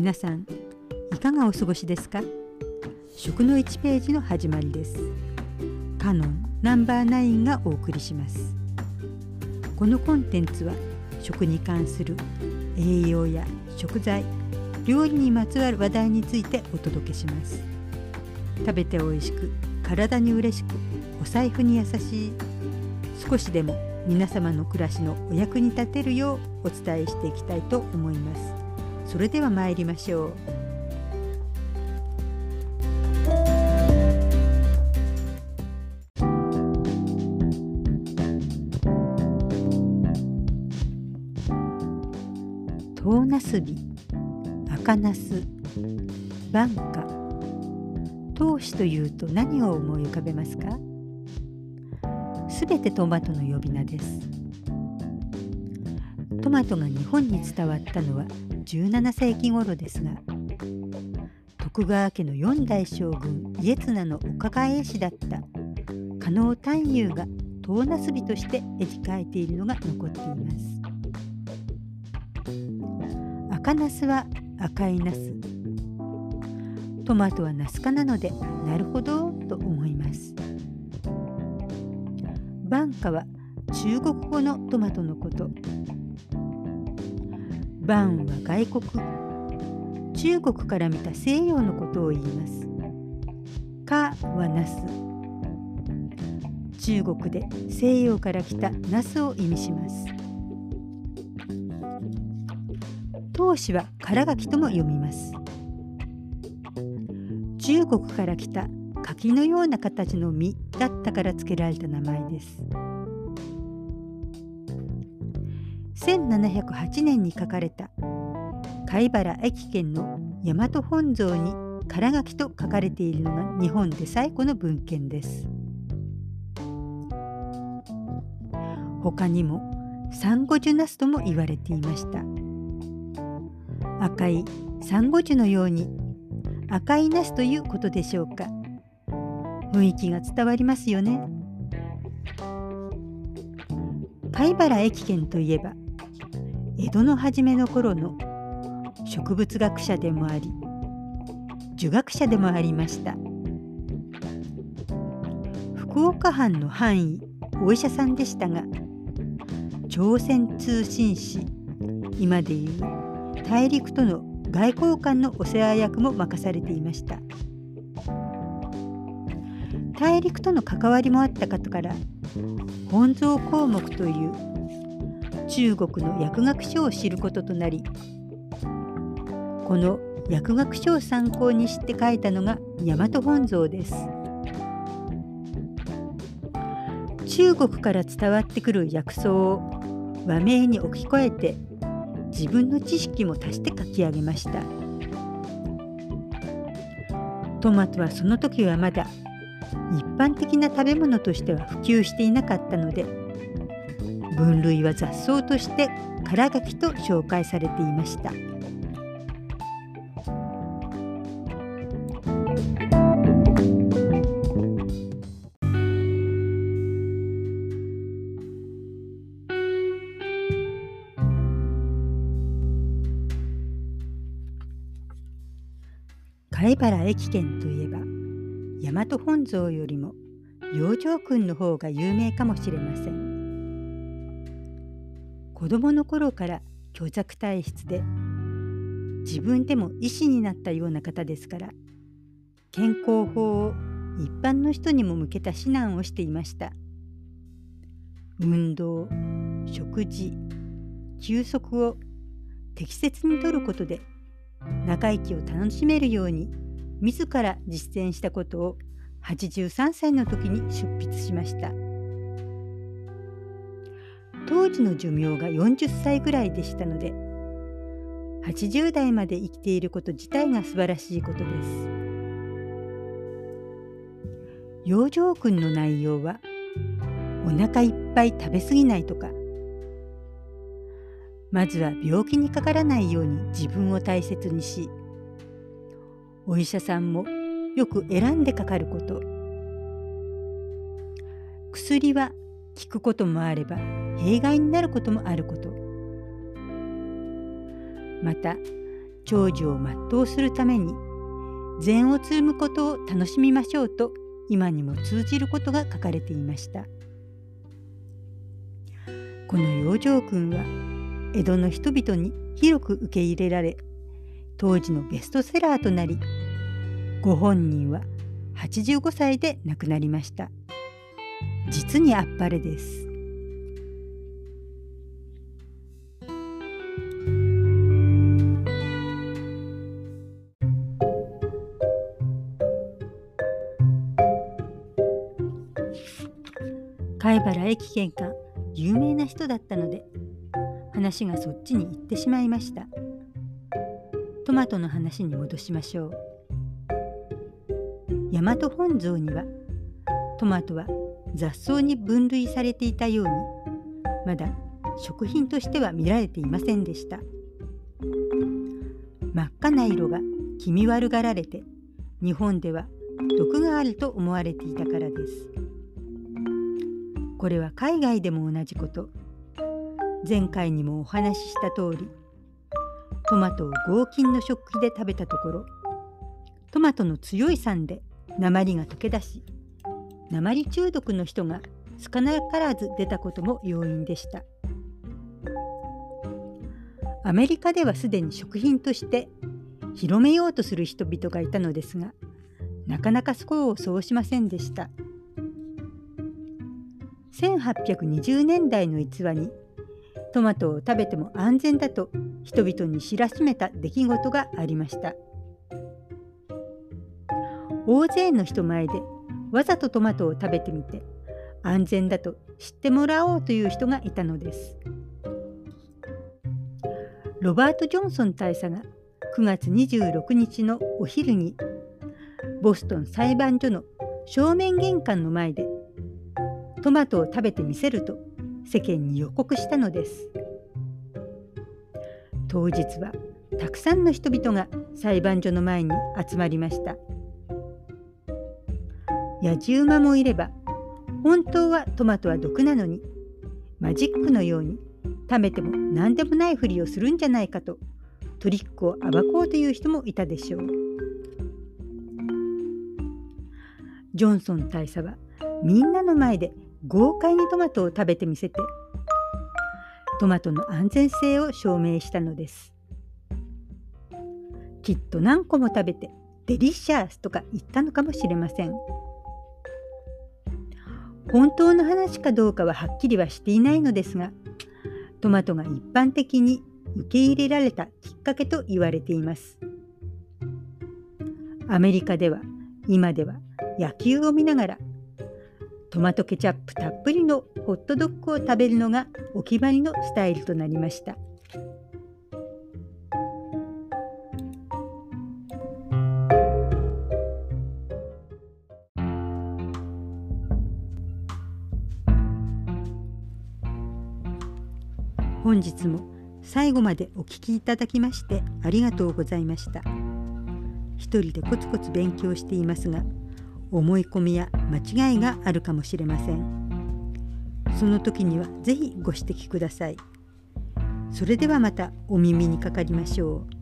皆さんいかがお過ごしですか？食の1ページの始まりです。カノンナンバー9がお送りします。このコンテンツは食に関する栄養や食材料理にまつわる話題についてお届けします。食べて美味しく体に嬉しくお財布に優しい少しでも皆様の暮らしのお役に立てるようお伝えしていきたいと思います。それでは参りましょう。唐なすび赤なす晩夏糖子というと何を思い浮かべますか？すべてトマトの呼び名です。トマトが日本に伝わったのは17世紀頃ですが徳川家の四代将軍家綱のお抱え師だった加納探幽が唐なすびとして描かれているのが残っています。赤ナスは赤いナストマトはナス科なのでなるほどと思います。バンカは中国語のトマトのこと。バンは外国。中国から見た西洋のことを言います。カはナス中国で西洋から来たナスを意味します。当子は唐柿とも読みます。中国から来た柿のような形の実だったから付けられた名前です。1708年に書かれた。貝原駅県の大和本草に唐柿と書かれているのが日本で最古の文献です。他にもサンゴジュナスとも言われていました。赤いサンゴ樹のように赤いナスということでしょうか。雰囲気が伝わりますよね。貝原駅県といえば江戸の初めの頃の植物学者でもあり儒学者でもありました。福岡藩の藩医お医者さんでしたが朝鮮通信使今でいう大陸との外交官のお世話役も任されていました。大陸との関わりもあったことから本草項目という中国の薬学書を知ることとなりこの薬学書を参考にして書いたのが大和本草です。中国から伝わってくる薬草を和名に置き換えて自分の知識も足して書き上げました。トマトはその時はまだ一般的な食べ物としては普及していなかったので分類は雑草として唐柿と紹介されていました。貝原駅県といえば大和本草よりも養生君の方が有名かもしれません。子供の頃から虚弱体質で自分でも医師になったような方ですから健康法を一般の人にも向けた指南をしていました運動食事休息を適切にとることで長生きを楽しめるように自ら実践したことを83歳の時に出筆しました。時の寿命が40歳ぐらいでしたので80代まで生きていること自体が素晴らしいことです。養生訓の内容はお腹いっぱい食べ過ぎないとかまずは病気にかからないように自分を大切にしお医者さんもよく選んでかかること薬は効くこともあれば弊害になることもあること。また長寿を全うするために禅を積むことを楽しみましょうと今にも通じることが書かれていました。この養生訓は江戸の人々に広く受け入れられ当時のベストセラーとなりご本人は85歳で亡くなりました。実にあっぱれです。貝原駅見官有名な人だったので話がそっちに行ってしまいました。トマトの話に戻しましょう。大和本草にはトマトは雑草に分類されていたようにまだ食品としては見られていませんでした。真っ赤な色が気味悪がられて日本では毒があると思われていたからです。これは海外でも同じこと。前回にもお話しした通りトマトを合金の食器で食べたところトマトの強い酸で鉛が溶け出し鉛中毒の人が少なからず出たことも要因でした。アメリカではすでに食品として広めようとする人々がいたのですがなかなかそこをそうしませんでした。1820年代の逸話にトマトを食べても安全だと人々に知らしめた出来事がありました。大勢の人前でわざとトマトを食べてみて安全だと知ってもらおうという人がいたのです。ロバート・ジョンソン大佐が9月26日のお昼にボストン裁判所の正面玄関の前でトマトを食べてみせると世間に予告したのです。当日はたくさんの人々が裁判所の前に集まりました。野じ馬もいれば本当はトマトは毒なのにマジックのように食べても何でもないふりをするんじゃないかとトリックを暴こうという人もいたでしょう。ジョンソン大佐はみんなの前で豪快にトマトを食べてみせてトマトの安全性を証明したのです。きっと何個も食べてデリシャースとか言ったのかもしれません。本当の話かどうかははっきりはしていないのですがトマトが一般的に受け入れられたきっかけと言われています。アメリカでは今では野球を見ながらトマトケチャップたっぷりのホットドッグを食べるのがお決まりのスタイルとなりました。本日も最後までお聞きいただきましてありがとうございました。一人でコツコツ勉強していますが思い込みや間違いがあるかもしれません。その時には是非ご指摘ください。それではまたお耳にかかりましょう。